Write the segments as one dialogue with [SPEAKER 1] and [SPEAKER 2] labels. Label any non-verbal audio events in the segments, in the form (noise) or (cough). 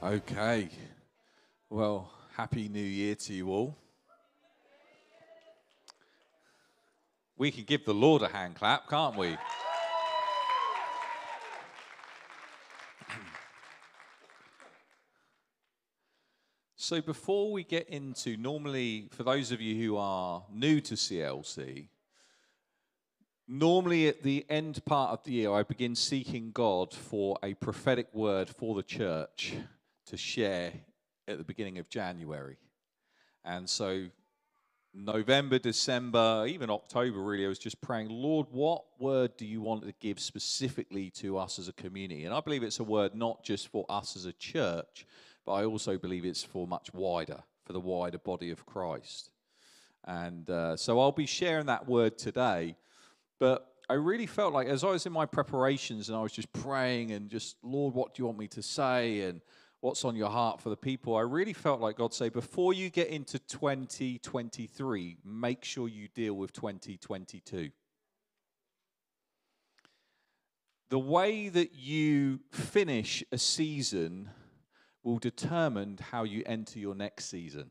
[SPEAKER 1] Okay. Well, happy new year to you all. We can give the Lord a hand clap, can't we? (clears throat) So, before we get into, normally, for those of you who are new to CLC, normally at the end part of the year, I begin seeking God for a prophetic word for the church to share at the beginning of January. And so, November, December, even October, really, I was just praying, Lord, what word do you want to give specifically to us as a community? And I believe it's a word not just for us as a church but I also believe it's for much wider, for the wider body of Christ. And uh, so I'll be sharing that word today. But I really felt like as I was in my preparations and I was just praying and just, Lord, what do you want me to say? And what's on your heart for the people? I really felt like God say, before you get into 2023, make sure you deal with 2022. The way that you finish a season will determine how you enter your next season.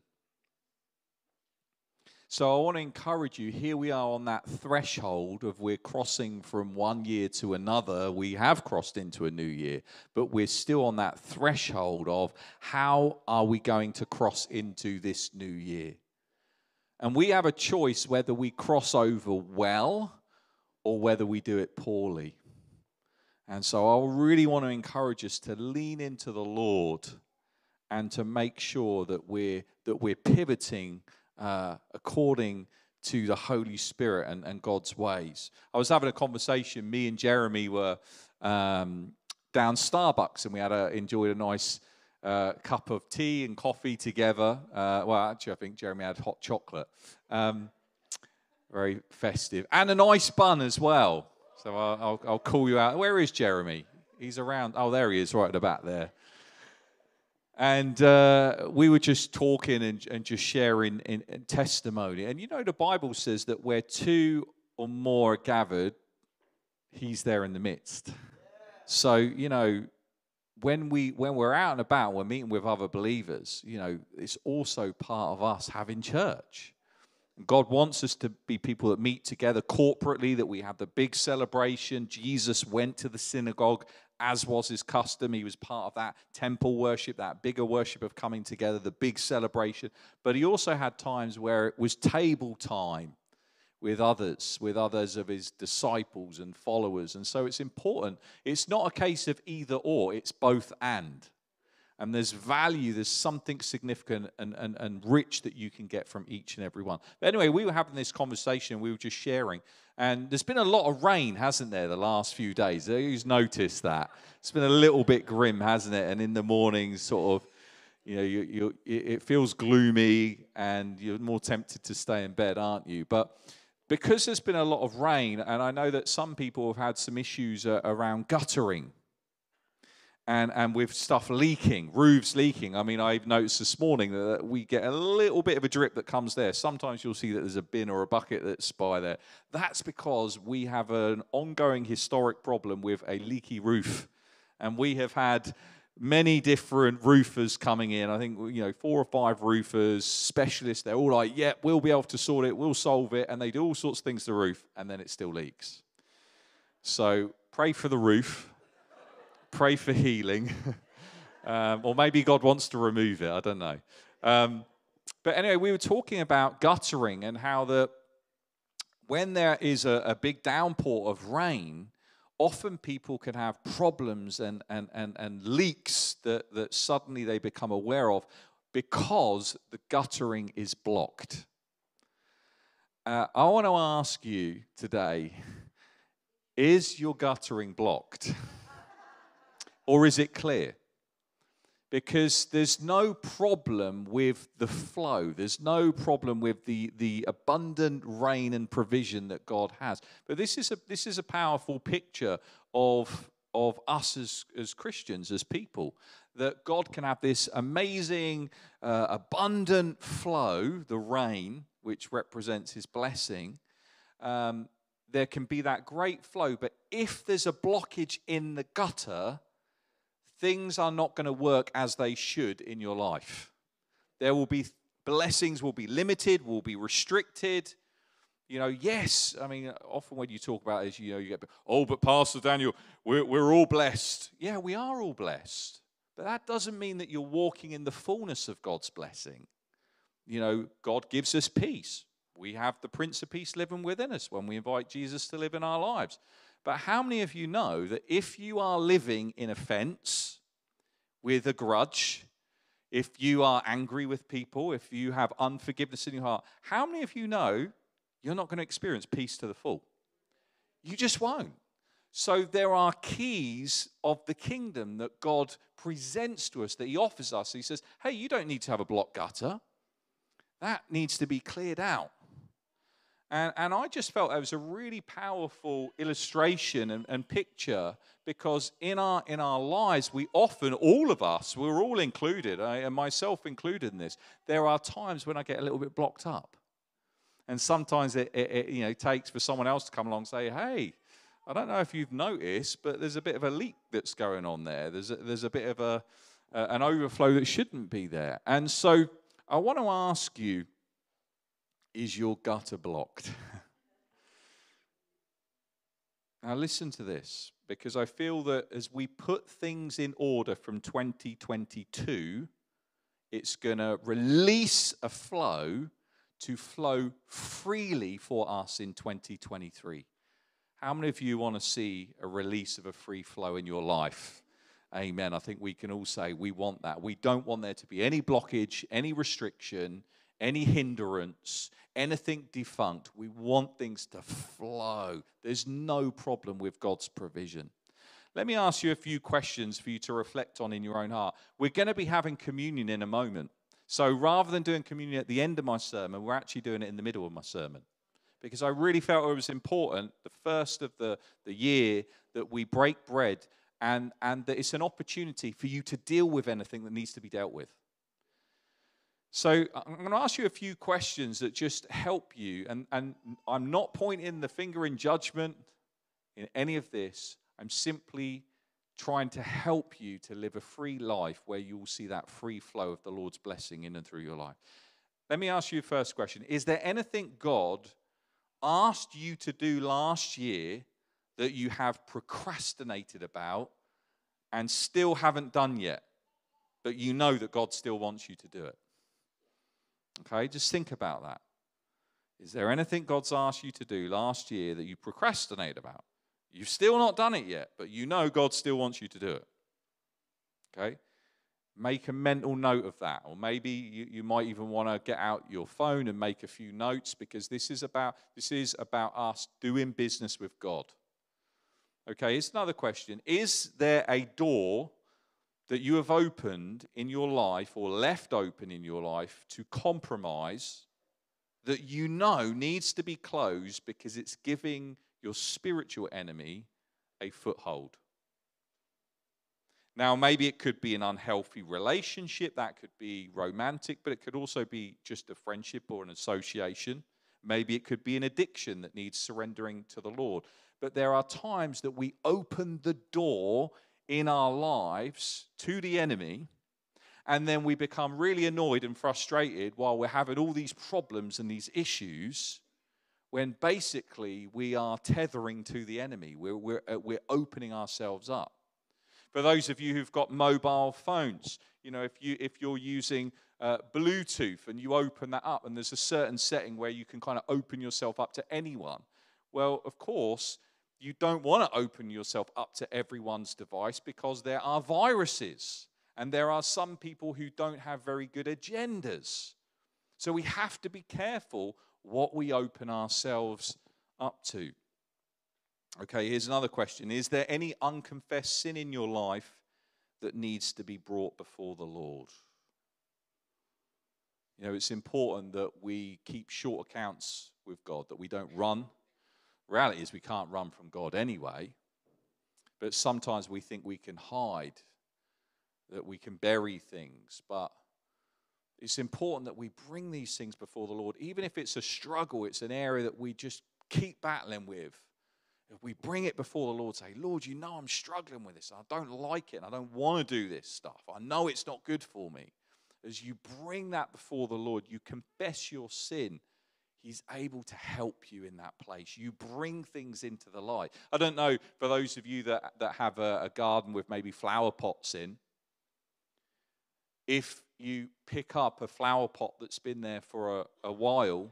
[SPEAKER 1] So I want to encourage you. Here we are on that threshold of we're crossing from one year to another. We have crossed into a new year, but we're still on that threshold of how are we going to cross into this new year? And we have a choice whether we cross over well or whether we do it poorly. And so I really want to encourage us to lean into the Lord and to make sure that we're that we're pivoting uh, according to the Holy Spirit and, and God's ways. I was having a conversation. Me and Jeremy were um, down Starbucks, and we had a, enjoyed a nice uh, cup of tea and coffee together. Uh, well, actually, I think Jeremy had hot chocolate. Um, very festive, and a nice bun as well. So I'll, I'll call you out. Where is Jeremy? He's around. Oh, there he is, right at the back there. And uh, we were just talking and, and just sharing in, in testimony. And you know, the Bible says that where two or more are gathered, he's there in the midst. So, you know, when we when we're out and about, we're meeting with other believers, you know, it's also part of us having church. God wants us to be people that meet together corporately, that we have the big celebration. Jesus went to the synagogue as was his custom. He was part of that temple worship, that bigger worship of coming together, the big celebration. But he also had times where it was table time with others, with others of his disciples and followers. And so it's important. It's not a case of either or, it's both and and there's value, there's something significant and, and, and rich that you can get from each and every one. But anyway, we were having this conversation, we were just sharing, and there's been a lot of rain, hasn't there, the last few days? Who's noticed that? It's been a little bit grim, hasn't it? And in the mornings, sort of, you know, you, you, it feels gloomy and you're more tempted to stay in bed, aren't you? But because there's been a lot of rain, and I know that some people have had some issues uh, around guttering and, and with stuff leaking, roofs leaking. I mean, I've noticed this morning that we get a little bit of a drip that comes there. Sometimes you'll see that there's a bin or a bucket that's by there. That's because we have an ongoing historic problem with a leaky roof. And we have had many different roofers coming in. I think, you know, four or five roofers, specialists. They're all like, yeah, we'll be able to sort it, we'll solve it. And they do all sorts of things to the roof, and then it still leaks. So pray for the roof pray for healing. (laughs) um, or maybe God wants to remove it. I don't know. Um, but anyway, we were talking about guttering and how the when there is a, a big downpour of rain, often people can have problems and, and, and, and leaks that, that suddenly they become aware of because the guttering is blocked. Uh, I want to ask you today is your guttering blocked? (laughs) Or is it clear? Because there's no problem with the flow. There's no problem with the, the abundant rain and provision that God has. But this is a, this is a powerful picture of, of us as, as Christians, as people, that God can have this amazing, uh, abundant flow, the rain, which represents his blessing. Um, there can be that great flow, but if there's a blockage in the gutter, things are not going to work as they should in your life. There will be blessings will be limited, will be restricted. You know, yes, I mean, often when you talk about this, you know, you get, oh, but Pastor Daniel, we're, we're all blessed. Yeah, we are all blessed. But that doesn't mean that you're walking in the fullness of God's blessing. You know, God gives us peace. We have the Prince of Peace living within us when we invite Jesus to live in our lives. But how many of you know that if you are living in offense with a grudge, if you are angry with people, if you have unforgiveness in your heart, how many of you know you're not going to experience peace to the full? You just won't. So there are keys of the kingdom that God presents to us, that He offers us. He says, hey, you don't need to have a block gutter. That needs to be cleared out. And, and I just felt it was a really powerful illustration and, and picture because in our, in our lives, we often, all of us, we're all included, I, and myself included in this, there are times when I get a little bit blocked up. And sometimes it, it, it you know, takes for someone else to come along and say, hey, I don't know if you've noticed, but there's a bit of a leak that's going on there. There's a, there's a bit of a, uh, an overflow that shouldn't be there. And so I want to ask you is your gutter blocked? (laughs) now, listen to this, because I feel that as we put things in order from 2022, it's going to release a flow to flow freely for us in 2023. How many of you want to see a release of a free flow in your life? Amen. I think we can all say we want that. We don't want there to be any blockage, any restriction, any hindrance, anything defunct. We want things to flow. There's no problem with God's provision. Let me ask you a few questions for you to reflect on in your own heart. We're going to be having communion in a moment. So rather than doing communion at the end of my sermon, we're actually doing it in the middle of my sermon. Because I really felt it was important, the first of the, the year, that we break bread and, and that it's an opportunity for you to deal with anything that needs to be dealt with. So uh, I'm going to ask you a few questions that just help you. And, and I'm not pointing the finger in judgment in any of this. I'm simply trying to help you to live a free life where you will see that free flow of the Lord's blessing in and through your life. Let me ask you a first question Is there anything God asked you to do last year that you have procrastinated about and still haven't done yet, but you know that God still wants you to do it? Okay, just think about that. Is there anything God's asked you to do last year that you procrastinate about? You've still not done it yet, but you know God still wants you to do it. Okay? Make a mental note of that. Or maybe you, you might even want to get out your phone and make a few notes because this is about this is about us doing business with God. Okay, it's another question. Is there a door that you have opened in your life or left open in your life to compromise that you know needs to be closed because it's giving your spiritual enemy a foothold. Now, maybe it could be an unhealthy relationship, that could be romantic, but it could also be just a friendship or an association. Maybe it could be an addiction that needs surrendering to the Lord. But there are times that we open the door in our lives to the enemy, and then we become really annoyed and frustrated while we're having all these problems and these issues, when basically we are tethering to the enemy. We're, we're, uh, we're opening ourselves up. For those of you who've got mobile phones, you know, if, you, if you're using uh, Bluetooth and you open that up, and there's a certain setting where you can kind of open yourself up to anyone, well, of course, you don't want to open yourself up to everyone's device because there are viruses and there are some people who don't have very good agendas. So we have to be careful what we open ourselves up to. Okay, here's another question Is there any unconfessed sin in your life that needs to be brought before the Lord? You know, it's important that we keep short accounts with God, that we don't run Reality is we can't run from God anyway, but sometimes we think we can hide, that we can bury things. But it's important that we bring these things before the Lord, even if it's a struggle, it's an area that we just keep battling with. if we bring it before the Lord, say, Lord, you know I'm struggling with this. I don't like it. I don't want to do this stuff. I know it's not good for me. As you bring that before the Lord, you confess your sin. He's able to help you in that place. You bring things into the light. I don't know for those of you that, that have a, a garden with maybe flower pots in, if you pick up a flower pot that's been there for a, a while,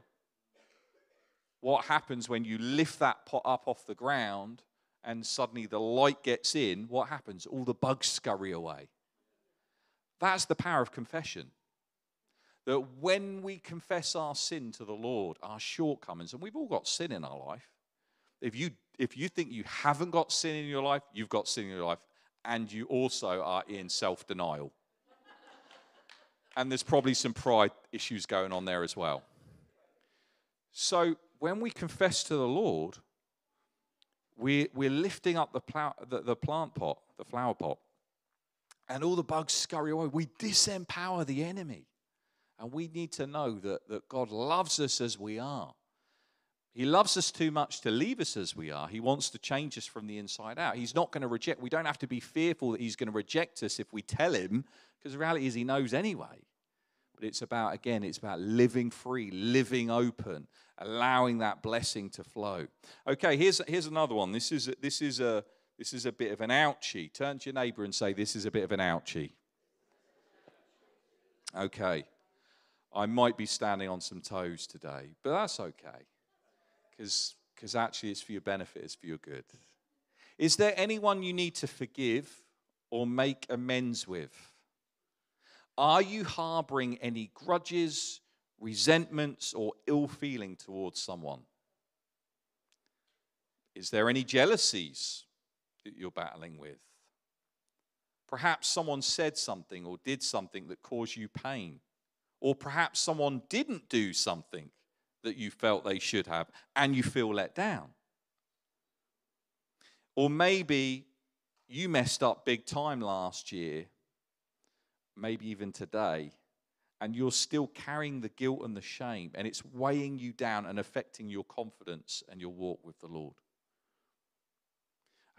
[SPEAKER 1] what happens when you lift that pot up off the ground and suddenly the light gets in? What happens? All the bugs scurry away. That's the power of confession. That when we confess our sin to the Lord, our shortcomings, and we've all got sin in our life. If you if you think you haven't got sin in your life, you've got sin in your life, and you also are in self-denial. and there's probably some pride issues going on there as well. So when we confess to the Lord, we, we're lifting up the, plow, the, the plant pot, the flower pot, and all the bugs scurry away. We disempower the enemy. And we need to know that, that God loves us as we are. He loves us too much to leave us as we are. He wants to change us from the inside out. He's not going to reject. We don't have to be fearful that He's going to reject us if we tell Him, because the reality is He knows anyway. But it's about, again, it's about living free, living open, allowing that blessing to flow. Okay, here's, here's another one. This is, this, is a, this is a bit of an ouchie. Turn to your neighbor and say, This is a bit of an ouchie. Okay. I might be standing on some toes today, but that's okay. Because actually, it's for your benefit, it's for your good. Is there anyone you need to forgive or make amends with? Are you harboring any grudges, resentments, or ill feeling towards someone? Is there any jealousies that you're battling with? Perhaps someone said something or did something that caused you pain. Or perhaps someone didn't do something that you felt they should have and you feel let down. Or maybe you messed up big time last year maybe even today, and you're still carrying the guilt and the shame, and it's weighing you down and affecting your confidence and your walk with the Lord.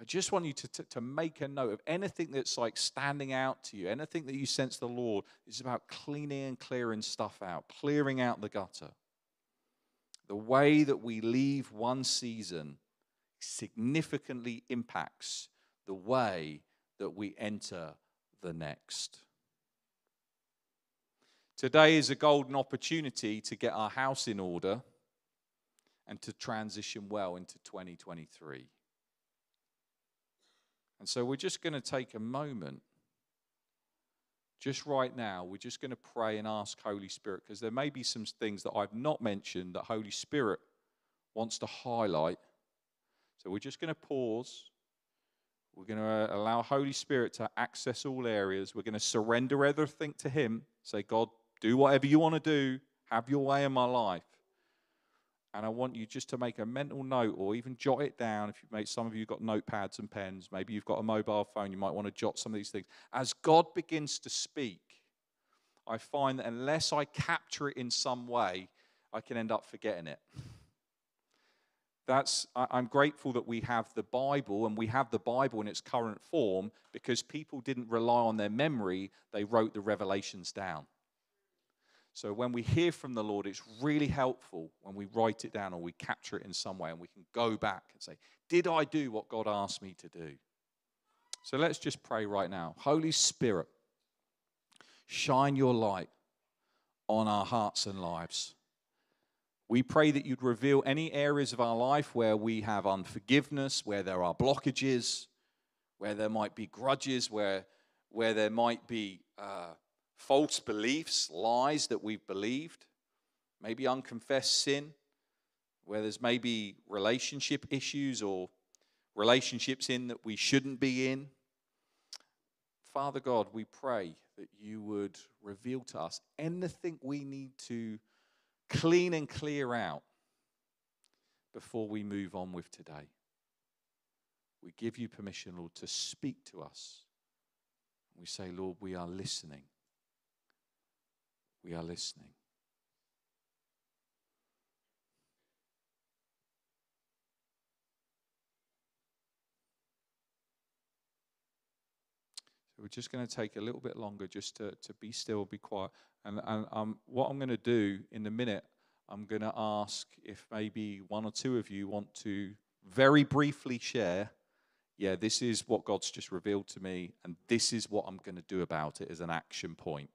[SPEAKER 1] I just want you to, to, to, make a note of anything that's like standing out to you, anything that you sense the Lord is about cleaning and clearing stuff out, clearing out the gutter. The way that we leave one season significantly impacts the way that we enter the next. Today is a golden opportunity to get our house in order and to transition well into 2023. And so we're just going to take a moment, just right now, we're just going to pray and ask Holy Spirit, because there may be some things that I've not mentioned that Holy Spirit wants to highlight. So we're just going to pause. We're going to uh, allow Holy Spirit to access all areas. We're going to surrender everything to Him. Say, God, do whatever you want to do. Have your way in my life. And I want you just to make a mental note or even jot it down. If you make some of you got notepads and pens, maybe you've got a mobile phone, you might want to jot some of these things. As God begins to speak, I find that unless I capture it in some way, I can end up forgetting it. That's, I'm grateful that we have the Bible and we have the Bible in its current form because people didn't rely on their memory, they wrote the revelations down. So when we hear from the Lord, it's really helpful when we write it down or we capture it in some way and we can go back and say, Did I do what God asked me to do? So let's just pray right now. Holy Spirit, shine your light on our hearts and lives. We pray that you'd reveal any areas of our life where we have unforgiveness, where there are blockages, where there might be grudges, where, where there might be uh, false beliefs, lies that we've believed, maybe unconfessed sin, where there's maybe relationship issues or relationships in that we shouldn't be in. Father God, we pray that you would reveal to us anything we need to clean and clear out before we move on with today. We give you permission, Lord, to speak to us. We say, Lord, we are listening we are listening. So we're just going to take a little bit longer just to, to be still, be quiet. And, and um, what I'm going to do in a minute, I'm going to ask if maybe one or two of you want to very briefly share yeah, this is what God's just revealed to me, and this is what I'm going to do about it as an action point.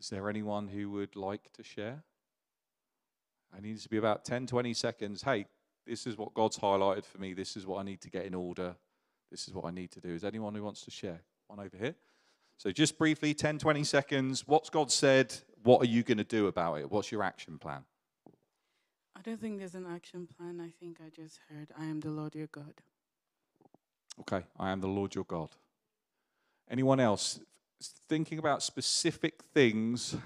[SPEAKER 1] Is there anyone who would like to share? I need to be about 10, 20 seconds. Hey, this is what God's highlighted for me. This is what I need to get in order. This is what I need to do. Is anyone who wants to share? One over here. So, just briefly, 10, 20 seconds. What's God said? What are you going to do about it? What's your action plan?
[SPEAKER 2] I don't think there's an action plan. I think I just heard, I am the Lord your God.
[SPEAKER 1] Okay, I am the Lord your God. Anyone else? Thinking about specific things,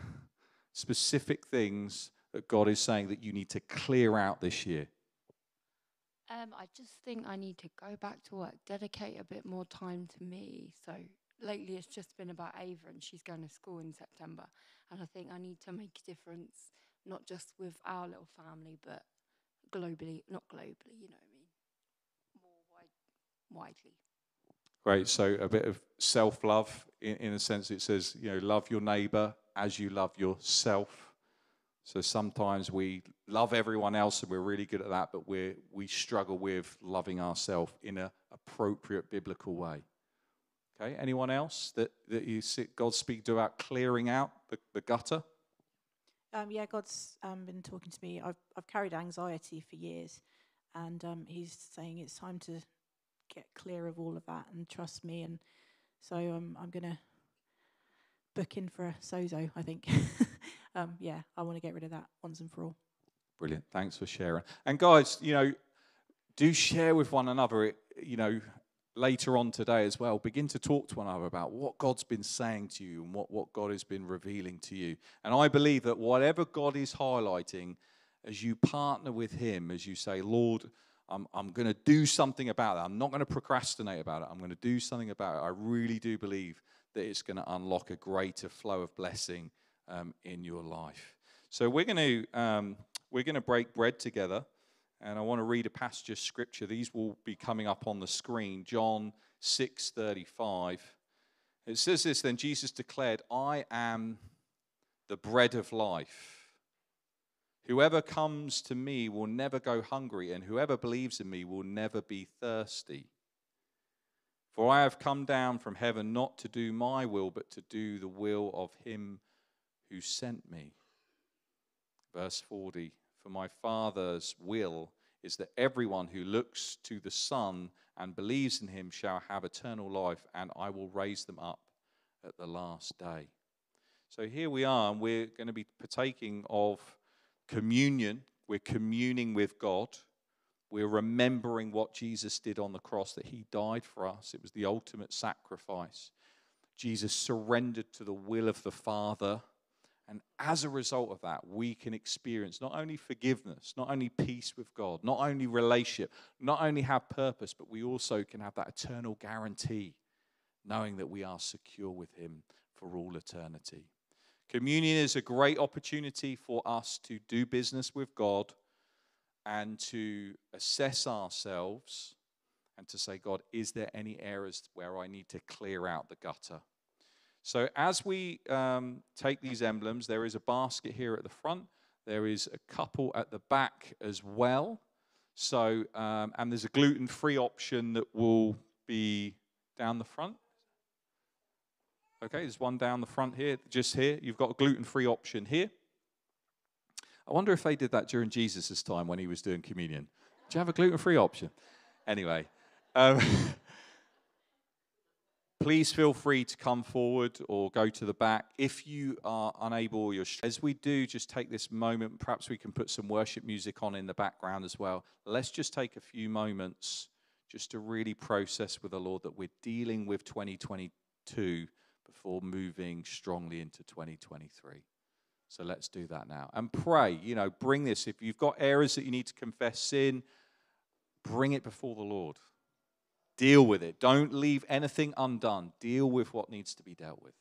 [SPEAKER 1] specific things that God is saying that you need to clear out this year?
[SPEAKER 3] Um, I just think I need to go back to work, dedicate a bit more time to me. So lately it's just been about Ava and she's going to school in September. And I think I need to make a difference, not just with our little family, but globally, not globally, you know what I mean? More wide, widely.
[SPEAKER 1] Great. So a bit of self-love in, in a sense. It says, you know, love your neighbor as you love yourself. So sometimes we love everyone else and we're really good at that, but we we struggle with loving ourselves in an appropriate biblical way. Okay. Anyone else that, that you see God speak to about clearing out the, the gutter?
[SPEAKER 4] Um, yeah, God's um, been talking to me. I've I've carried anxiety for years, and um, He's saying it's time to get clear of all of that and trust me. And so um, I'm going to book in for a sozo, I think. (laughs) um, yeah, I want to get rid of that once and for all.
[SPEAKER 1] Brilliant. Thanks for sharing. And guys, you know, do share with one another, you know, later on today as well. Begin to talk to one another about what God's been saying to you and what, what God has been revealing to you. And I believe that whatever God is highlighting, as you partner with Him, as you say, Lord, I'm, I'm going to do something about it. I'm not going to procrastinate about it. I'm going to do something about it. I really do believe that it's going to unlock a greater flow of blessing um, in your life. So we're going to um, we're going to break bread together, and I want to read a passage of scripture. These will be coming up on the screen. John six thirty five. It says this. Then Jesus declared, "I am the bread of life." Whoever comes to me will never go hungry, and whoever believes in me will never be thirsty. For I have come down from heaven not to do my will, but to do the will of him who sent me. Verse 40 For my Father's will is that everyone who looks to the Son and believes in him shall have eternal life, and I will raise them up at the last day. So here we are, and we're going to be partaking of communion, we're communing with God. We're remembering what Jesus did on the cross, that he died for us. It was the ultimate sacrifice. Jesus surrendered to the will of the Father. And as a result of that, we can experience not only forgiveness, not only peace with God, not only relationship, not only have purpose, but we also can have that eternal guarantee, knowing that we are secure with Him for all eternity. Communion is a great opportunity for us to do business with God and to assess ourselves and to say, God, is there any areas where I need to clear out the gutter? So, as we um, take these emblems, there is a basket here at the front, there is a couple at the back as well. So, um, and there's a gluten free option that will be down the front. Okay, there's one down the front here, just here. You've got a gluten free option here. I wonder if they did that during Jesus' time when he was doing communion. Do you have a gluten free option? Anyway, um, (laughs) please feel free to come forward or go to the back. If you are unable, or you're as we do, just take this moment. Perhaps we can put some worship music on in the background as well. Let's just take a few moments just to really process with the Lord that we're dealing with 2022 before moving strongly into 2023. So let's do that now and pray. You know, bring this. If you've got areas that you need to confess sin, bring it before the Lord. Deal with it. Don't leave anything undone. Deal with what needs to be dealt with.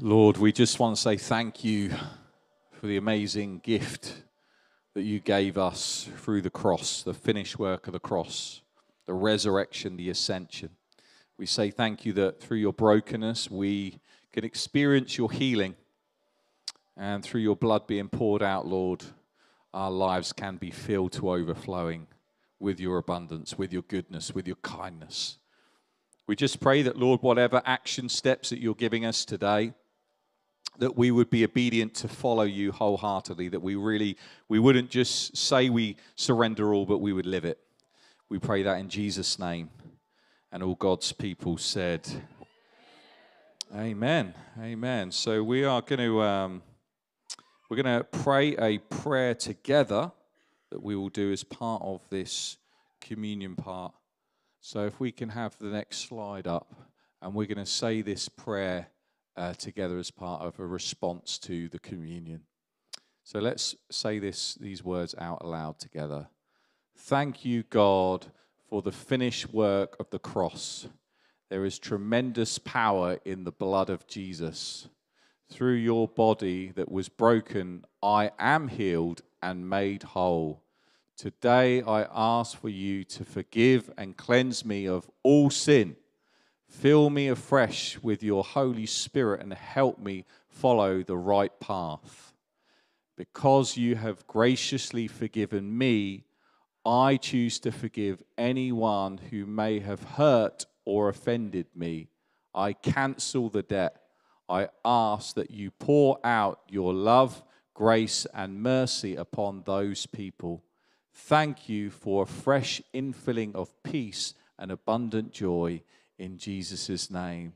[SPEAKER 1] Lord, we just want to say thank you for the amazing gift that you gave us through the cross, the finished work of the cross, the resurrection, the ascension. We say thank you that through your brokenness we can experience your healing. And through your blood being poured out, Lord, our lives can be filled to overflowing with your abundance, with your goodness, with your kindness. We just pray that, Lord, whatever action steps that you're giving us today, that we would be obedient to follow you wholeheartedly, that we really, we wouldn't just say we surrender all, but we would live it. We pray that in Jesus' name. And all God's people said, Amen. Amen. So we are going to, um, we're going to pray a prayer together that we will do as part of this communion part. So if we can have the next slide up, and we're going to say this prayer uh, together as part of a response to the communion. So let's say this, these words out aloud together. Thank you, God, for the finished work of the cross. There is tremendous power in the blood of Jesus. Through your body that was broken, I am healed and made whole. Today I ask for you to forgive and cleanse me of all sin. Fill me afresh with your Holy Spirit and help me follow the right path. Because you have graciously forgiven me, I choose to forgive anyone who may have hurt or offended me. I cancel the debt. I ask that you pour out your love, grace, and mercy upon those people. Thank you for a fresh infilling of peace and abundant joy in Jesus' name.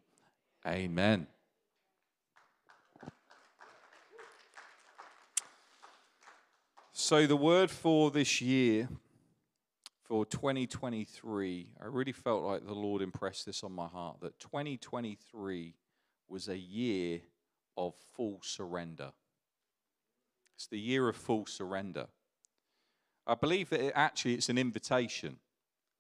[SPEAKER 1] Amen. So, the word for this year, for 2023, I really felt like the Lord impressed this on my heart that 2023 was a year of full surrender. It's the year of full surrender. I believe that it actually it's an invitation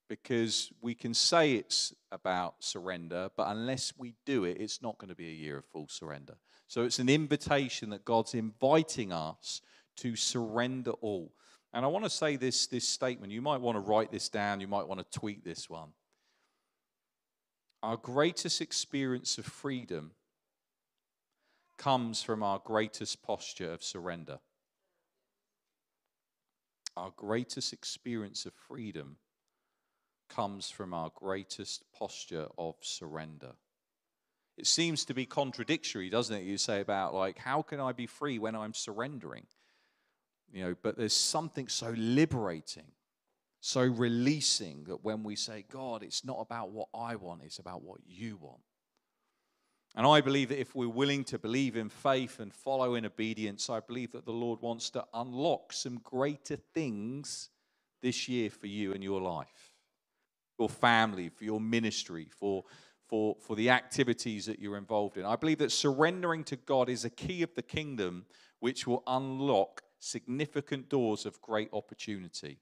[SPEAKER 1] because we can say it's about surrender, but unless we do it, it's not going to be a year of full surrender. So it's an invitation that God's inviting us to surrender all. And I want to say this, this statement. You might want to write this down, you might want to tweet this one. Our greatest experience of freedom comes from our greatest posture of surrender. Our greatest experience of freedom comes from our greatest posture of surrender. It seems to be contradictory, doesn't it? You say about, like, how can I be free when I'm surrendering? You know, but there's something so liberating, so releasing that when we say, God, it's not about what I want, it's about what you want. And I believe that if we're willing to believe in faith and follow in obedience, I believe that the Lord wants to unlock some greater things this year for you and your life, your family, for your ministry, for, for, for the activities that you're involved in. I believe that surrendering to God is a key of the kingdom which will unlock significant doors of great opportunity.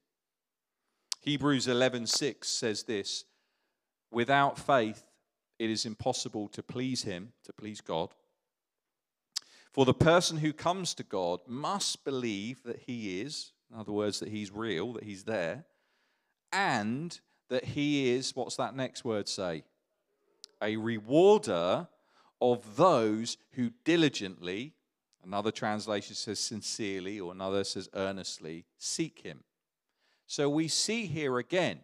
[SPEAKER 1] Hebrews 11:6 says this, without faith it is impossible to please him, to please God. For the person who comes to God must believe that he is, in other words, that he's real, that he's there, and that he is, what's that next word say? A rewarder of those who diligently, another translation says sincerely, or another says earnestly, seek him. So we see here again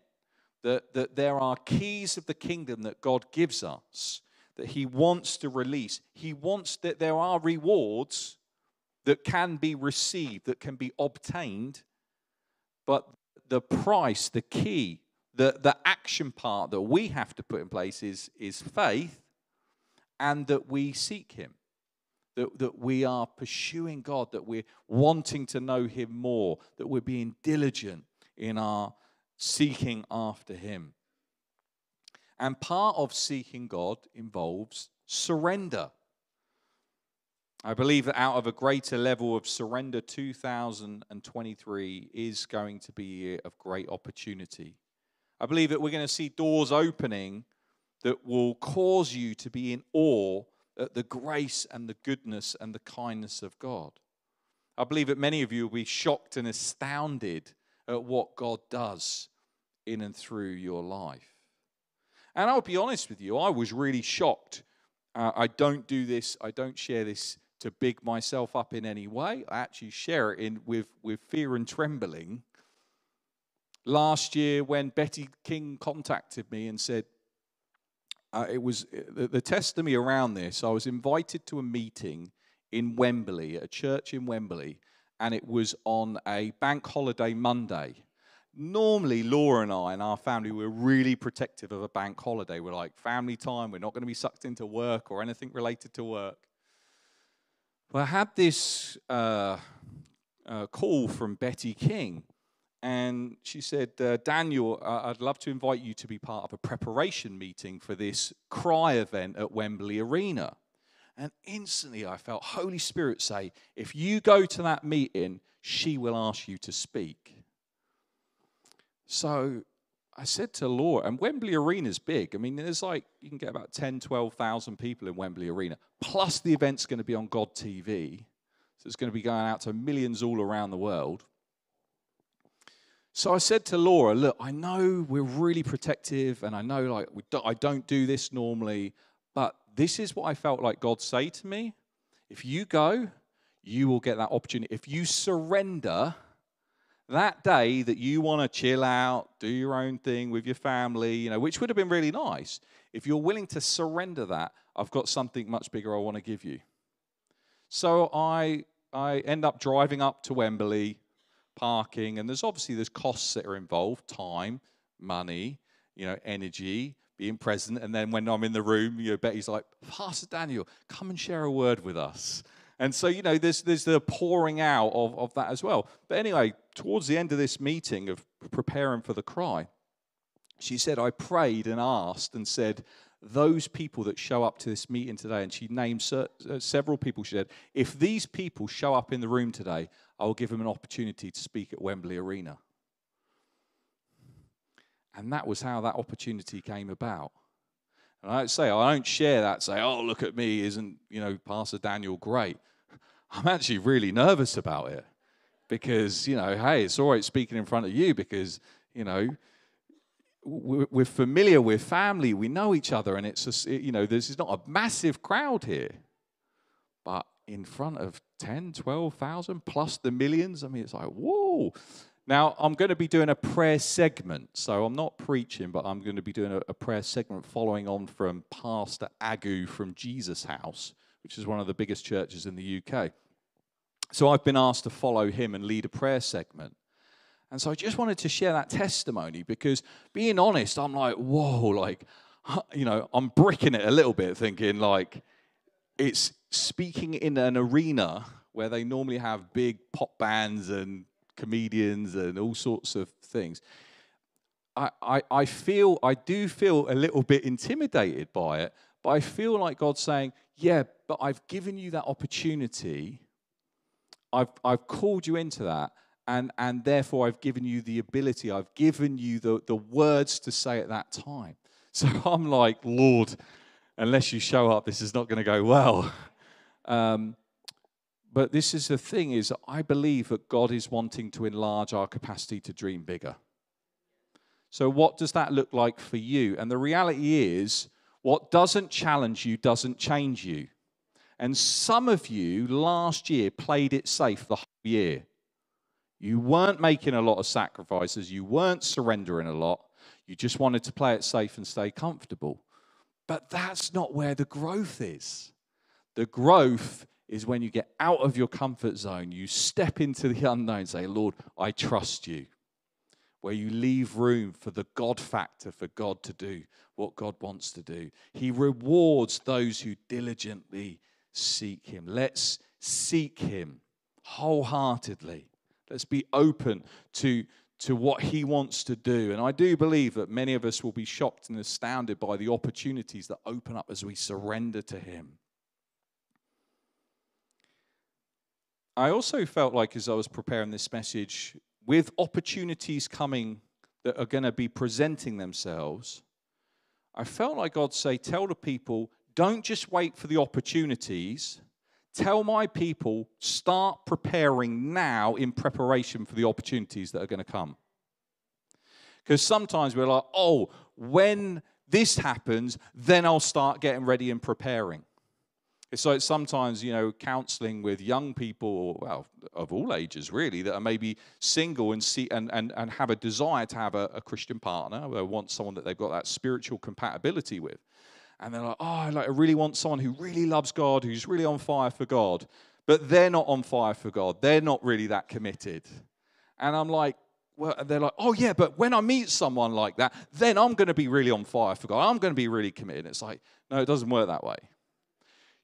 [SPEAKER 1] that, that there are keys of the kingdom that God gives us that He wants to release. He wants that there are rewards that can be received, that can be obtained, but the price, the key, the, the action part that we have to put in place is, is faith and that we seek Him. That, that we are pursuing God, that we're wanting to know Him more, that we're being diligent in our seeking after Him. And part of seeking God involves surrender. I believe that out of a greater level of surrender, 2023 is going to be a year of great opportunity. I believe that we're going to see doors opening that will cause you to be in awe at the grace and the goodness and the kindness of God. I believe that many of you will be shocked and astounded at what God does in and through your life. And I'll be honest with you, I was really shocked. Uh, I don't do this, I don't share this to big myself up in any way. I actually share it in with, with fear and trembling. Last year, when Betty King contacted me and said, uh, it was the, the testimony around this. I was invited to a meeting in Wembley, a church in Wembley, and it was on a bank holiday Monday normally Laura and I and our family were really protective of a bank holiday. We're like family time. We're not going to be sucked into work or anything related to work. Well, I had this uh, uh, call from Betty King, and she said, uh, "Daniel, I'd love to invite you to be part of a preparation meeting for this cry event at Wembley Arena." And instantly, I felt Holy Spirit say, "If you go to that meeting, she will ask you to speak." So I said to Laura, and Wembley Arena is big. I mean, there's like, you can get about 10, 12,000 people in Wembley Arena. Plus, the event's going to be on God TV. So it's going to be going out to millions all around the world. So I said to Laura, look, I know we're really protective, and I know like do, I don't do this normally, but this is what I felt like God say to me. If you go, you will get that opportunity. If you surrender that day that you want to chill out, do your own thing with your family, you know, which would have been really nice. If you're willing to surrender that, I've got something much bigger I want to give you. So I I end up driving up to Wembley parking, and there's obviously there's costs that are involved: time, money, you know, energy, being present. And then when I'm in the room, you know, Betty's like, Pastor Daniel, come and share a word with us. And so, you know, there's there's the pouring out of, of that as well. But anyway, towards the end of this meeting of preparing for the cry, she said, I prayed and asked and said, those people that show up to this meeting today, and she named uh, several people, she said, if these people show up in the room today, I will give him an opportunity to speak at Wembley Arena. And that was how that opportunity came about. And I say, I don't share that, say, oh, look at me, isn't, you know, Pastor Daniel great? (laughs) I'm actually really nervous about it because, you know, hey, it's all right speaking in front of you because, you know, we're familiar with family, we know each other, and it's just, you know, this is not a massive crowd here, in front of 10, 12,000 plus the millions, I mean, it's like, whoa. Now, I'm going to be doing a prayer segment, so I'm not preaching, but I'm going to be doing a, a prayer segment following on from Pastor Agu from Jesus House, which is one of the biggest churches in the UK. So I've been asked to follow him and lead a prayer segment. And so I just wanted to share that testimony because being honest, I'm like, whoa, like, you know, I'm bricking it a little bit, thinking like it's speaking in an arena where they normally have big pop bands and comedians and all sorts of things. I, I, I feel, I do feel a little bit intimidated by it, but I feel like God's saying, yeah, but I've given you that opportunity. I've, I've called you into that and, and therefore I've given you the ability, I've given you the, the words to say at that time. (laughs) So I'm like, Lord, unless you show up, this is not going to go well. Um, but this is the thing is I believe that God is wanting to enlarge our capacity to dream bigger. So what does that look like for you? And the reality is what doesn't challenge you doesn't change you. And some of you last year played it safe the whole year. You weren't making a lot of sacrifices. You weren't surrendering a lot. You just wanted to play it safe and stay comfortable. But that's not where the growth is. The growth is when you get out of your comfort zone, you step into the unknown, say, Lord, I trust you. Where you leave room for the God factor for God to do what God wants to do. He rewards those who diligently seek Him. Let's seek Him wholeheartedly. Let's be open to, to what He wants to do. And I do believe that many of us will be shocked and astounded by the opportunities that open up as we surrender to Him. I also felt like as I was preparing this message, with opportunities coming that are going to be presenting themselves, I felt like God say, Tell the people, don't just wait for the opportunities Tell my people, start preparing now in preparation for the opportunities that are going to come. Because sometimes we're like, oh, when this happens, then I'll start getting ready and preparing. So It's sometimes, you know, counseling with young people, well, of all ages really, that are maybe single and see and, and, and have a desire to have a, a Christian partner, or want someone that they've got that spiritual compatibility with and they're like, oh, I like I really want someone who really loves God, who's really on fire for God, but they're not on fire for God. They're not really that committed. And I'm like, well, they're like, oh yeah, but when I meet someone like that, then I'm going to be really on fire for God. I'm going to be really committed. It's like, no, it doesn't work that way.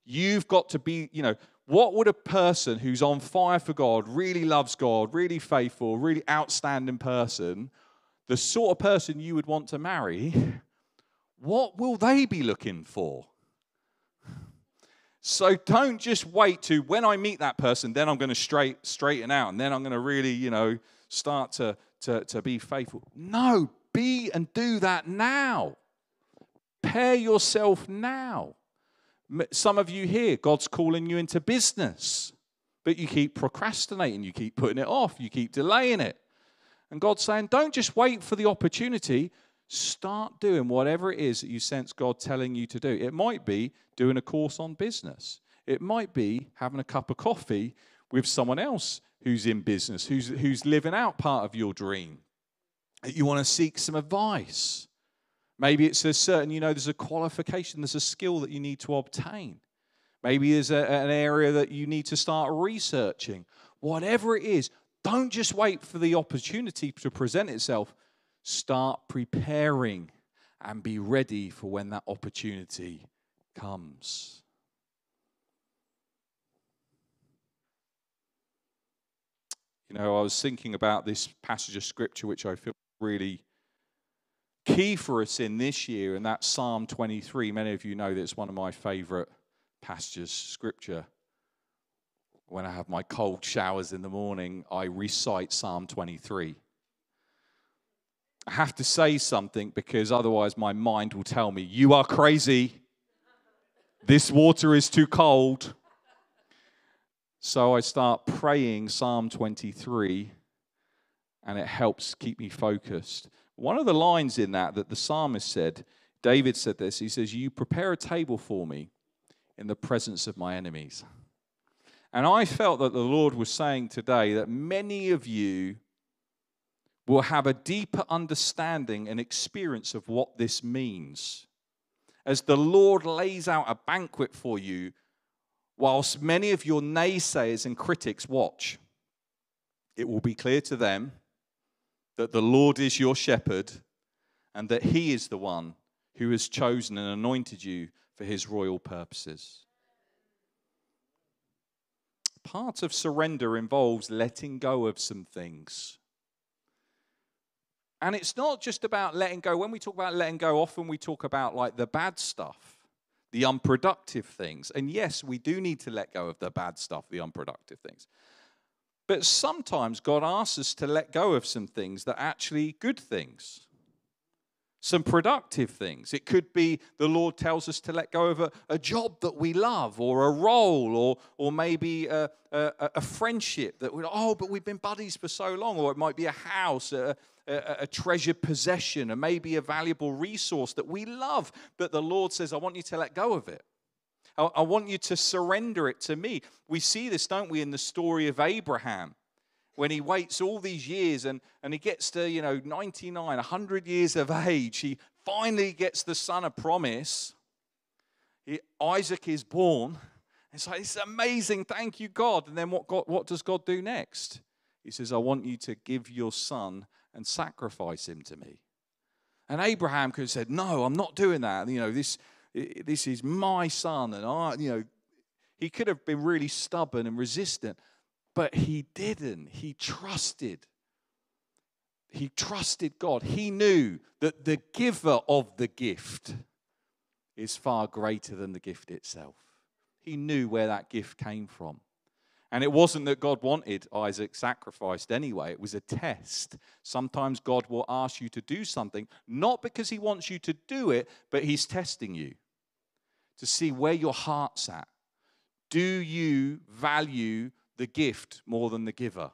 [SPEAKER 1] You've got to be, you know, what would a person who's on fire for God, really loves God, really faithful, really outstanding person, the sort of person you would want to marry, what will they be looking for? So don't just wait to when I meet that person, then I'm going to straight straighten out, and then I'm going to really, you know, start to, to, to be faithful. No, be and do that now. Pair yourself now. Some of you here, God's calling you into business, but you keep procrastinating, you keep putting it off, you keep delaying it. And God's saying, don't just wait for the opportunity. Start doing whatever it is that you sense God telling you to do. It might be doing a course on business, it might be having a cup of coffee with someone else who's in business, who's, who's living out part of your dream. You want to seek some advice. Maybe it's a certain, you know, there's a qualification, there's a skill that you need to obtain. Maybe there's a, an area that you need to start researching. Whatever it is, don't just wait for the opportunity to present itself. Start preparing and be ready for when that opportunity comes. You know, I was thinking about this passage of scripture, which I feel really key for us in this year, and that's Psalm 23. Many of you know that it's one of my favorite passages, scripture. When I have my cold showers in the morning, I recite Psalm 23. I have to say something because otherwise my mind will tell me, You are crazy. This water is too cold. So I start praying Psalm 23, and it helps keep me focused. One of the lines in that that the psalmist said, David said this, he says, You prepare a table for me in the presence of my enemies. And I felt that the Lord was saying today that many of you will have a deeper understanding and experience of what this means. As the Lord lays out a banquet for you whilst many of your naysayers and critics watch, it will be clear to them that the Lord is your shepherd and that he is the one who has chosen and anointed you for his royal purposes. Part of surrender involves letting go of some things. And it's not just about letting go. When we talk about letting go, often we talk about like the bad stuff the unproductive things. And yes, we do need to let go of the bad stuff, the unproductive things. But sometimes God asks us to let go of some things that are actually good things, some productive things. It could be the Lord tells us to let go of a, a job that we love, or a role, or, or maybe a, a, a friendship that we, oh, but we've been buddies for so long, or it might be a house, a, a, treasured possession, or maybe a valuable resource that we love, but the Lord says, I want you to let go of it. I, I want you to surrender it to me. We see this, don't we, in the story of Abraham when he waits all these years and, and he gets to, you know, 99, 100 years of age, he finally gets the son of promise. He, Isaac is born. It's like, it's amazing. Thank you, God. And then what, God, what does God do next? He says, I want you to give your son and sacrifice him to me. And Abraham could have said, No, I'm not doing that. You know, this, this is my son. And I, you know, he could have been really stubborn and resistant, but he didn't. He trusted. He trusted God. He knew that the giver of the gift is far greater than the gift itself. He knew where that gift came from. And it wasn't that God wanted Isaac sacrificed anyway, it was a test. Sometimes God will ask you to do something, not because he wants you to do it, but he's testing you to see where your heart's at. Do you value the gift more than the giver?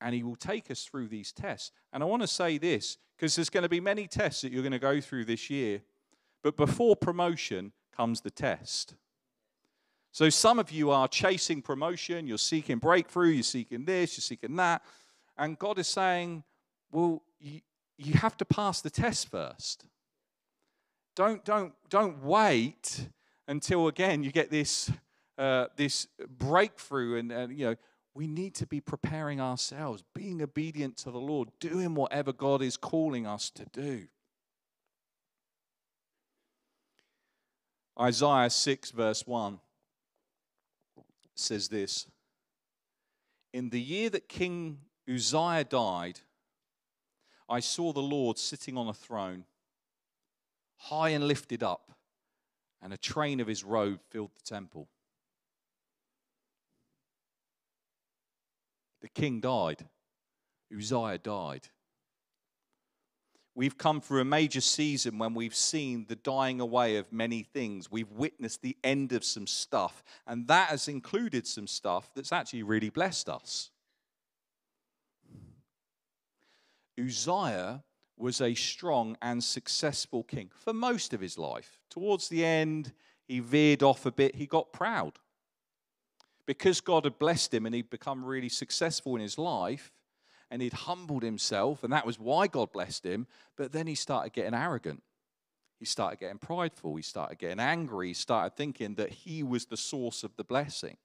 [SPEAKER 1] And he will take us through these tests. And I want to say this because there's going to be many tests that you're going to go through this year. But before promotion comes the test. So some of you are chasing promotion, you're seeking breakthrough, you're seeking this, you're seeking that. And God is saying, well, you, you have to pass the test first. Don't, don't, don't wait until again you get this, uh, this breakthrough and, and you know we need to be preparing ourselves, being obedient to the Lord, doing whatever God is calling us to do. Isaiah 6, verse 1 says this In the year that King Uzziah died, I saw the Lord sitting on a throne, high and lifted up, and a train of his robe filled the temple. The king died. Uzziah died. We've come through a major season when we've seen the dying away of many things. We've witnessed the end of some stuff, and that has included some stuff that's actually really blessed us. Uzziah was a strong and successful king for most of his life. Towards the end, he veered off a bit, he got proud. Because God had blessed him and he'd become really successful in his life, and he'd humbled himself, and that was why God blessed him. But then he started getting arrogant. He started getting prideful. He started getting angry. He started thinking that he was the source of the blessing.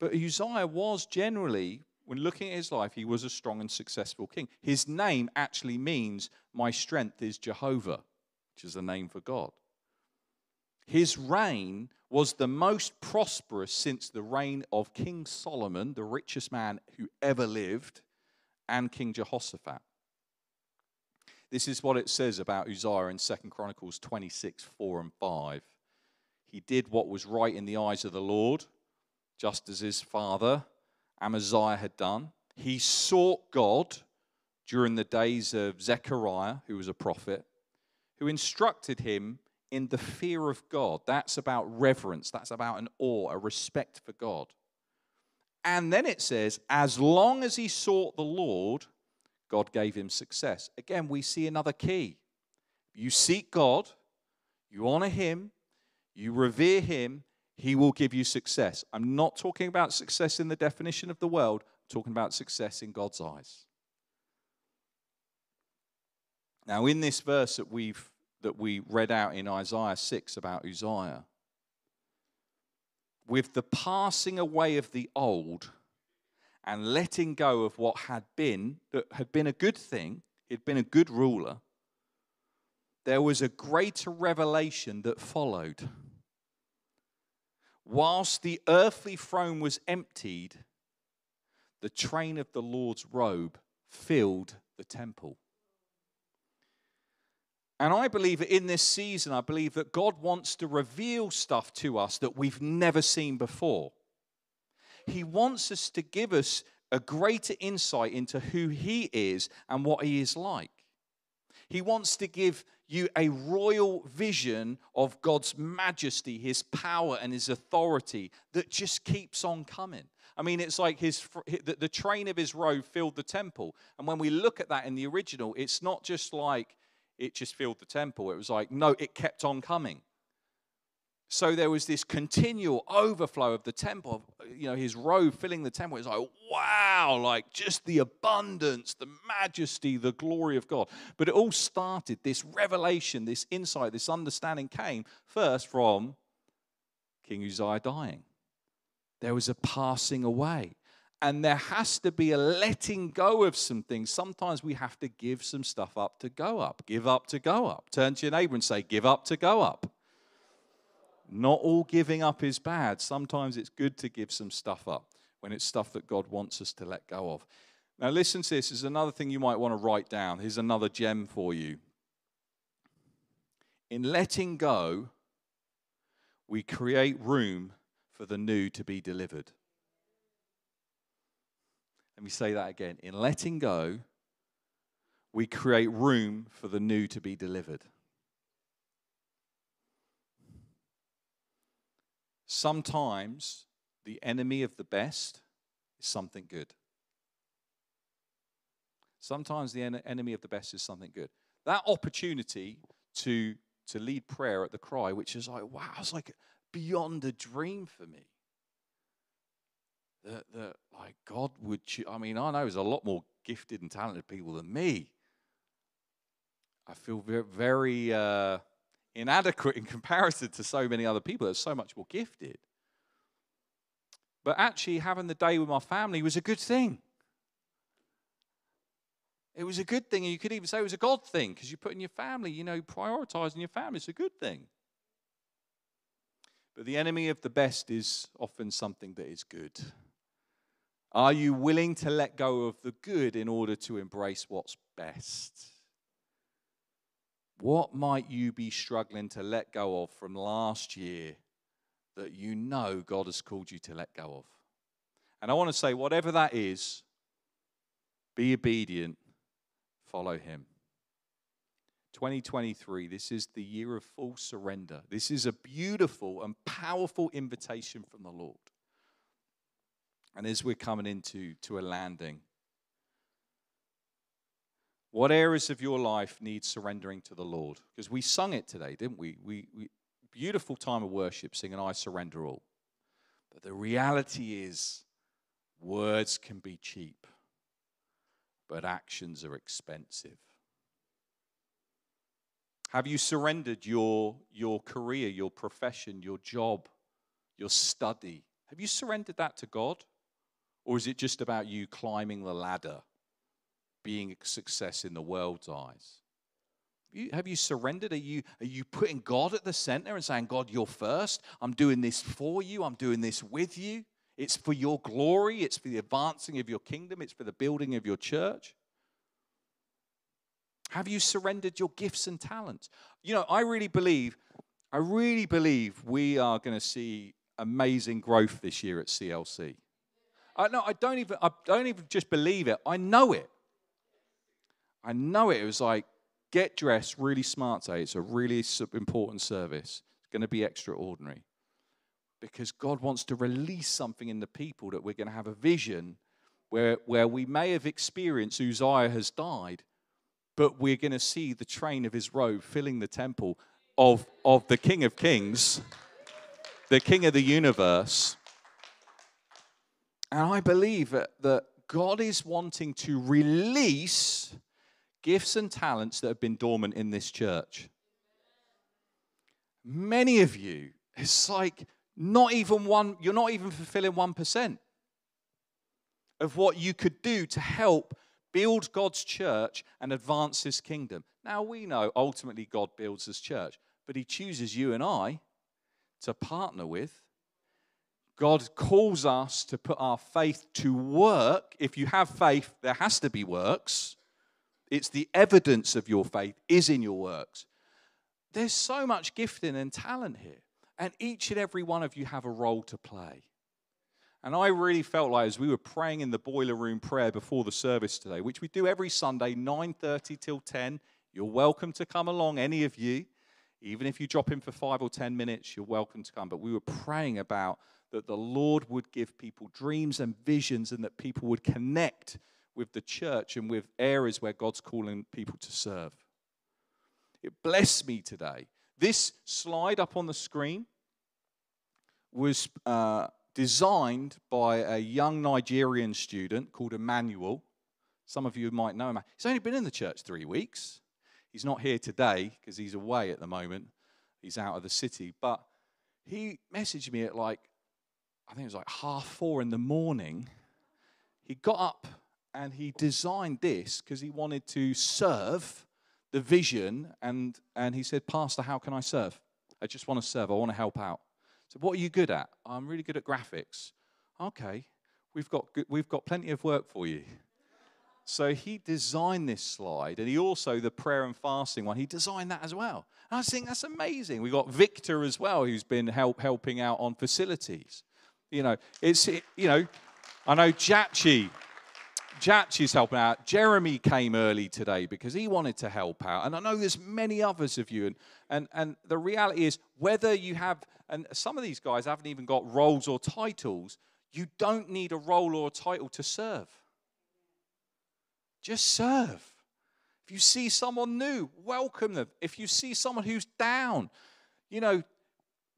[SPEAKER 1] But Uzziah was generally, when looking at his life, he was a strong and successful king. His name actually means, My strength is Jehovah, which is the name for God. His reign was the most prosperous since the reign of King Solomon, the richest man who ever lived, and King Jehoshaphat. This is what it says about Uzziah in 2 Chronicles 26 4 and 5. He did what was right in the eyes of the Lord, just as his father Amaziah had done. He sought God during the days of Zechariah, who was a prophet, who instructed him in the fear of God. That's about reverence, that's about an awe, a respect for God. And then it says, as long as he sought the Lord, God gave him success. Again, we see another key. You seek God, you honor him, you revere him, he will give you success. I'm not talking about success in the definition of the world, I'm talking about success in God's eyes. Now, in this verse that we've that we read out in Isaiah 6 about Uzziah. With the passing away of the old and letting go of what had been, that had been a good thing, he'd been a good ruler, there was a greater revelation that followed. Whilst the earthly throne was emptied, the train of the Lord's robe filled the temple. And I believe that in this season, I believe that God wants to reveal stuff to us that we've never seen before. He wants us to give us a greater insight into who He is and what He is like. He wants to give you a royal vision of God's majesty, His power, and His authority that just keeps on coming. I mean, it's like his the train of his robe filled the temple. And when we look at that in the original, it's not just like it just filled the temple. It was like, no, it kept on coming. So there was this continual overflow of the temple, you know, his robe filling the temple. It's like, wow, like just the abundance, the majesty, the glory of God. But it all started, this revelation, this insight, this understanding came first from King Uzziah dying. There was a passing away and there has to be a letting go of some things. Sometimes we have to give some stuff up to go up. Give up to go up. Turn to your neighbor and say, Give up to go up. Not all giving up is bad. Sometimes it's good to give some stuff up when it's stuff that God wants us to let go of. Now, listen to this. this is another thing you might want to write down. Here's another gem for you. In letting go, we create room for the new to be delivered. Let me say that again. In letting go, we create room for the new to be delivered. Sometimes the enemy of the best is something good. Sometimes the en- enemy of the best is something good. That opportunity to, to lead prayer at the cry, which is like, wow, it's like beyond a dream for me that, that like God would choose. I mean, I know there's a lot more gifted and talented people than me. I feel very, very uh, inadequate in (laughs) comparison to so many other people that are so much more gifted. But actually, having the day with my family was a good thing. It was a good thing, and you could even say it was a God thing because you put in your family, you know, prioritizing your family. It's a good thing. But the enemy of the best is often something that is good. Are you willing to let go of the good in order to embrace what's best? What might you be struggling to let go of from last year that you know God has called you to let go of? And I want to say, whatever that is, Be obedient, follow him. 2023, this is the year of full surrender. This is a beautiful and powerful invitation from the Lord. And as we're coming into to a landing, what areas of your life need surrendering to the Lord? Because we sung it today, didn't we? We, we beautiful time of worship singing I surrender all. But the reality is words can be cheap, but actions are expensive. Have you surrendered your, your career, your profession, your job, your study? Have you surrendered that to God? Or is it just about you climbing the ladder? being a success in the world's eyes? You, have you surrendered? Are you, are you putting God at the center and saying, God, you're first? I'm doing this for you. I'm doing this with you. It's for your glory. It's for the advancing of your kingdom. It's for the building of your church. Have you surrendered your gifts and talents? You know, I really believe, I really believe we are going to see amazing growth this year at CLC. I, no, I don't even, I don't even just believe it. I know it. I know it. It was like, get dressed really smart today. It's a really important service. It's going to be extraordinary. Because God wants to release something in the people that we're going to have a vision where, where we may have experienced Uzziah has died, but we're going to see the train of his robe filling the temple of, of the King of Kings, the King of the universe. And I believe that, God is wanting to release gifts and talents that have been dormant in this church. Many of you, it's like not even one, you're not even fulfilling 1% of what you could do to help build God's church and advance his kingdom. Now we know ultimately God builds his church, but he chooses you and I to partner with. God calls us to put our faith to work. If you have faith, there has to be works. It's the evidence of your faith is in your works. There's so much gifting and talent here. And each and every one of you have a role to play. And I really felt like as we were praying in the boiler room prayer before the service today, which we do every Sunday, 9:30 till 10. You're welcome to come along, any of you. Even if you drop in for five or 10 minutes, you're welcome to come. But we were praying about that the Lord would give people dreams and visions and that people would connect with the church and with areas where God's calling people to serve. It blessed me today. This slide up on the screen was uh, designed by a young Nigerian student called Emmanuel. Some of you might know him. He's only been in the church three weeks. He's not here today because he's away at the moment. He's out of the city. But he messaged me at like, I think it was like half four in the morning. He got up and he designed this because he wanted to serve the vision and and he said pastor how can i serve? I just want to serve. I want to help out. So what are you good at? I'm really good at graphics. Okay we've got we've got plenty of work for you. So he designed this slide and he also the prayer and fasting one he designed that as well. And i think that's amazing. We got victor as well who's been help, helping out on facilities you know it's you know i know jachi Jachi's helping out. Jeremy came early today because he wanted to help out. And I know there's many others of you. And, and, and the reality is, whether you have, and some of these guys haven't even got roles or titles, you don't need a role or a title to serve. Just serve. If you see someone new, welcome them. If you see someone who's down, you know,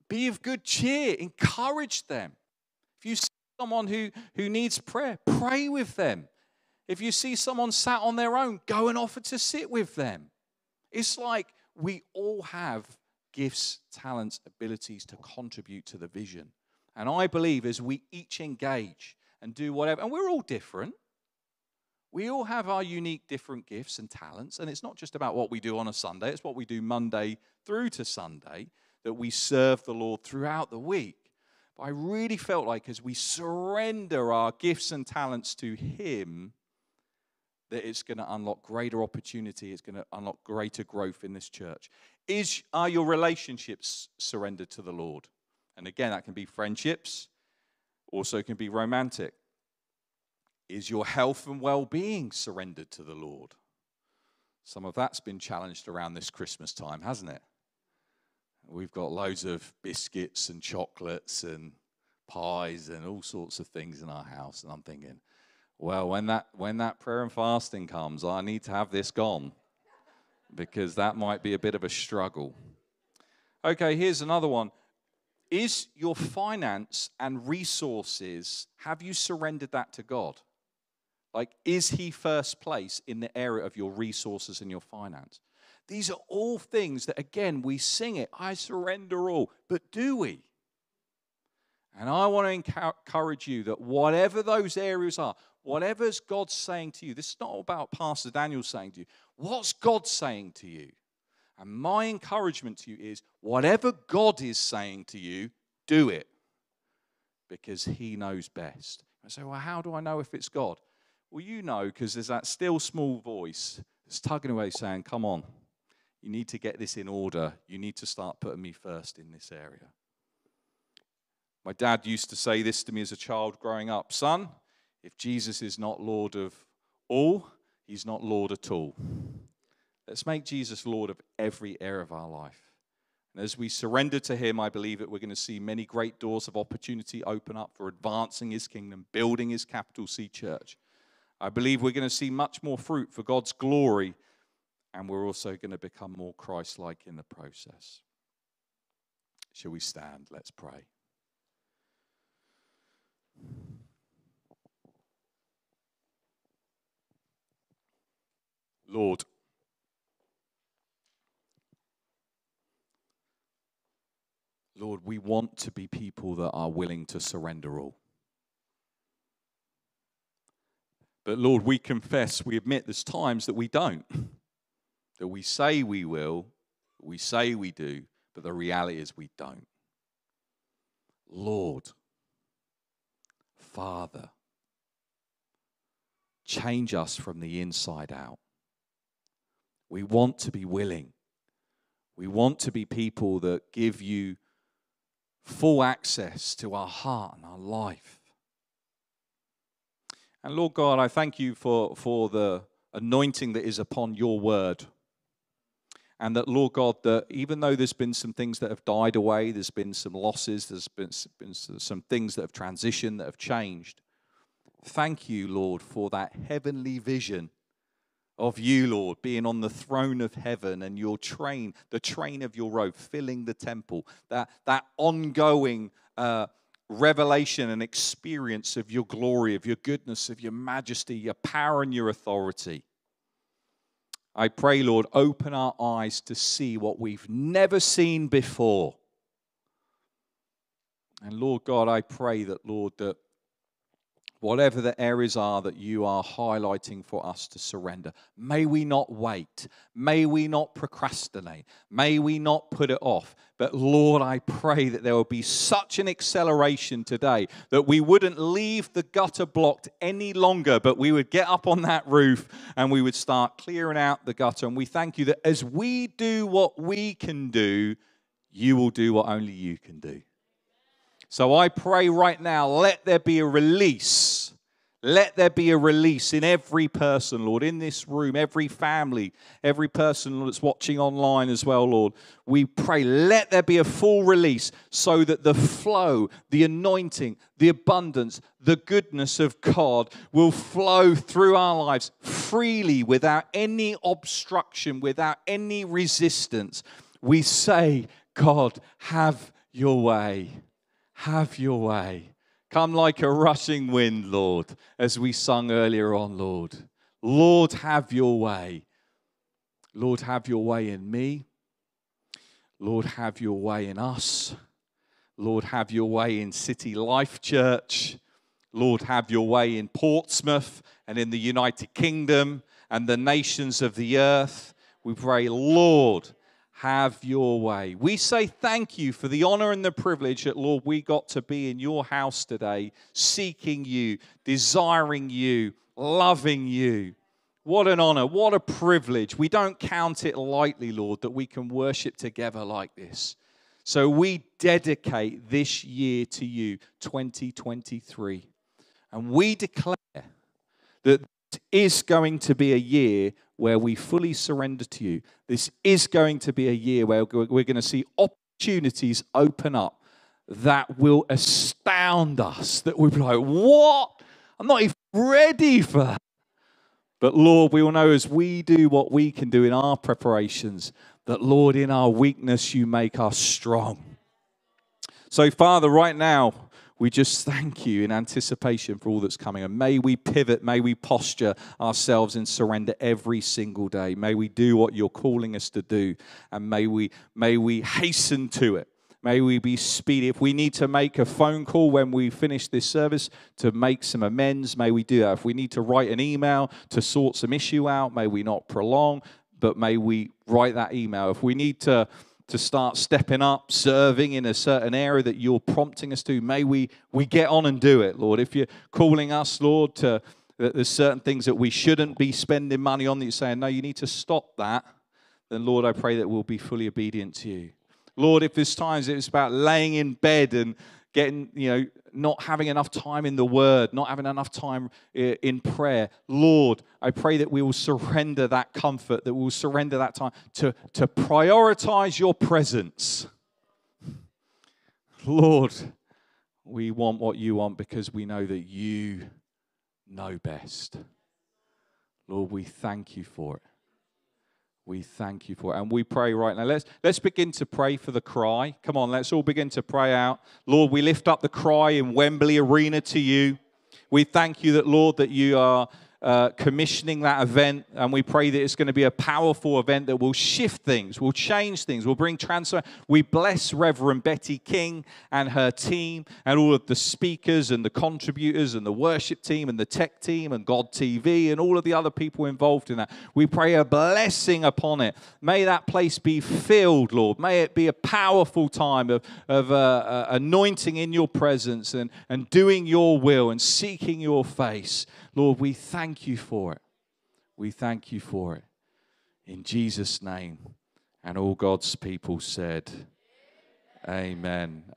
[SPEAKER 1] be of good cheer, encourage them. Someone who, who needs prayer, pray with them. If you see someone sat on their own, go and offer to sit with them. It's like we all have gifts, talents, abilities to contribute to the vision. And I believe as we each engage and do whatever, and we're all different. We all have our unique, different gifts and talents. And it's not just about what we do on a Sunday, it's what we do Monday through to Sunday that we serve the Lord throughout the week. But I really felt like as we surrender our gifts and talents to Him, that it's going to unlock greater opportunity, it's going to unlock greater growth in this church. Is are your relationships surrendered to the Lord? And again, that can be friendships, also can be romantic. Is your health and well being surrendered to the Lord? Some of that's been challenged around this Christmas time, hasn't it? We've got loads of biscuits and chocolates and pies and all sorts of things in our house. And I'm thinking, well, when that, when that prayer and fasting comes, I need to have this gone because that might be a bit of a struggle. Okay, here's another one. Is your finance and resources, have you surrendered that to God? Like, is He first place in the area of your resources and your finance? These are all things that, again, we sing it, I surrender all, but do we? And I want to encourage you that whatever those areas are, whatever's God saying to you, this is not about Pastor Daniel saying to you, what's God saying to you? And my encouragement to you is whatever God is saying to you, do it because He knows best. I say, well, how do I know if it's God? Well, you know because there's that still small voice that's tugging away saying, come on, you need to get this in order. You need to start putting me first in this area. My dad used to say this to me as a child growing up Son, if Jesus is not Lord of all, he's not Lord at all. Let's make Jesus Lord of every area of our life. And as we surrender to him, I believe that we're going to see many great doors of opportunity open up for advancing his kingdom, building his capital C church. I believe we're going to see much more fruit for God's glory and we're also going to become more Christ like in the process. Shall we stand? Let's pray. Lord, Lord, we want to be people that are willing to surrender all. But Lord, we confess, we admit there's times that we don't that we say we will, we say we do, but the reality is we don't. Lord, Father, change us from the inside out. We want to be willing. We want to be people that give you full access to our heart and our life. And Lord God, I thank you for, for the anointing that is upon your word. And that, Lord God, that even though there's been some things that have died away, there's been some losses, there's been, been some things that have transitioned, that have changed. Thank you, Lord, for that heavenly vision of you, Lord, being on the throne of heaven and your train, the train of your robe, filling the temple, that, that ongoing uh, revelation and experience of your glory, of your goodness, of your majesty, your power, and your authority. I pray, Lord, open our eyes to see what we've never seen before. And Lord God, I pray that, Lord, that whatever the areas are that you are highlighting for us to surrender, may we not wait. May we not procrastinate. May we not put it off. But Lord, I pray that there will be such an acceleration today that we wouldn't leave the gutter blocked any longer, but we would get up on that roof and we would start clearing out the gutter. And we thank you that as we do what we can do, you will do what only you can do. So I pray right now, let there be a release. Let there be a release in every person, Lord, in this room, every family, every person that's watching online as well, Lord. We pray, let there be a full release so that the flow, the anointing, the abundance, the goodness of God will flow through our lives freely without any obstruction, without any resistance. We say, God, have your way. Have your way. Come like a rushing wind, Lord, as we sung earlier on, Lord. Lord, have your way. Lord, have your way in me. Lord, have your way in us. Lord, have your way in City Life Church. Lord, have your way in Portsmouth and in the United Kingdom and the nations of the earth. We pray, Lord, have your way. We say thank you for the honor and the privilege that, Lord, we got to be in your house today, seeking you, desiring you, loving you. What an honor, what a privilege. We don't count it lightly, Lord, that we can worship together like this. So we dedicate this year to you, 2023. And we declare that this is going to be a year where we fully surrender to you. This is going to be a year where we're going to see opportunities open up that will astound us, that we'll be like, what? I'm not even ready for that. But Lord, we will know as we do what we can do in our preparations, that Lord, in our weakness, you make us strong. So, Father, right now, we just (laughs) thank you in anticipation for all that's coming. And may we pivot, may we posture ourselves and surrender every single day. May we do what you're calling us to do, and may we, may we hasten to it. May we be speedy. If we need to make a phone call when we finish this service to make some amends, may we do that. If we need to write an email to sort some issue out, may we not prolong, but may we write that email. If we need to to start stepping up, serving in a certain area that you're prompting us to, may we we get on and do it, Lord. If you're calling us, Lord, to that there's certain things that we shouldn't be spending money on that you're saying, no, you need to stop that, then Lord, I pray that we'll be fully obedient to you. Lord, if there's times it's about laying in bed and getting, you know, not having enough time in the word, not having enough time eh, in prayer, Lord, I pray that we will surrender that comfort, that we will surrender that time to, to prioritize your presence. Lord, we want what you want because we know that you know best. Lord, we thank you for it. We thank you for it. And we pray right now. Let's, let's begin to pray for the cry. Come on, let's all begin to pray out. Lord, we lift up the cry in Wembley Arena to you. We thank you that, Lord, that you are uh, commissioning that event, and we pray that it's going to be a powerful event that will shift things, will change things, will bring transfer. We bless Reverend Betty King and her team, and all of the speakers and the contributors, and the worship team, and the tech team, and God TV, and all of the other people involved in that. We pray a blessing upon it. May that place be filled, Lord. May it be a powerful time of, of uh, uh, anointing in your presence and, and doing your will and seeking your face. Lord, we thank you for it. We thank you for it. In Jesus' name. And all God's people said, Amen.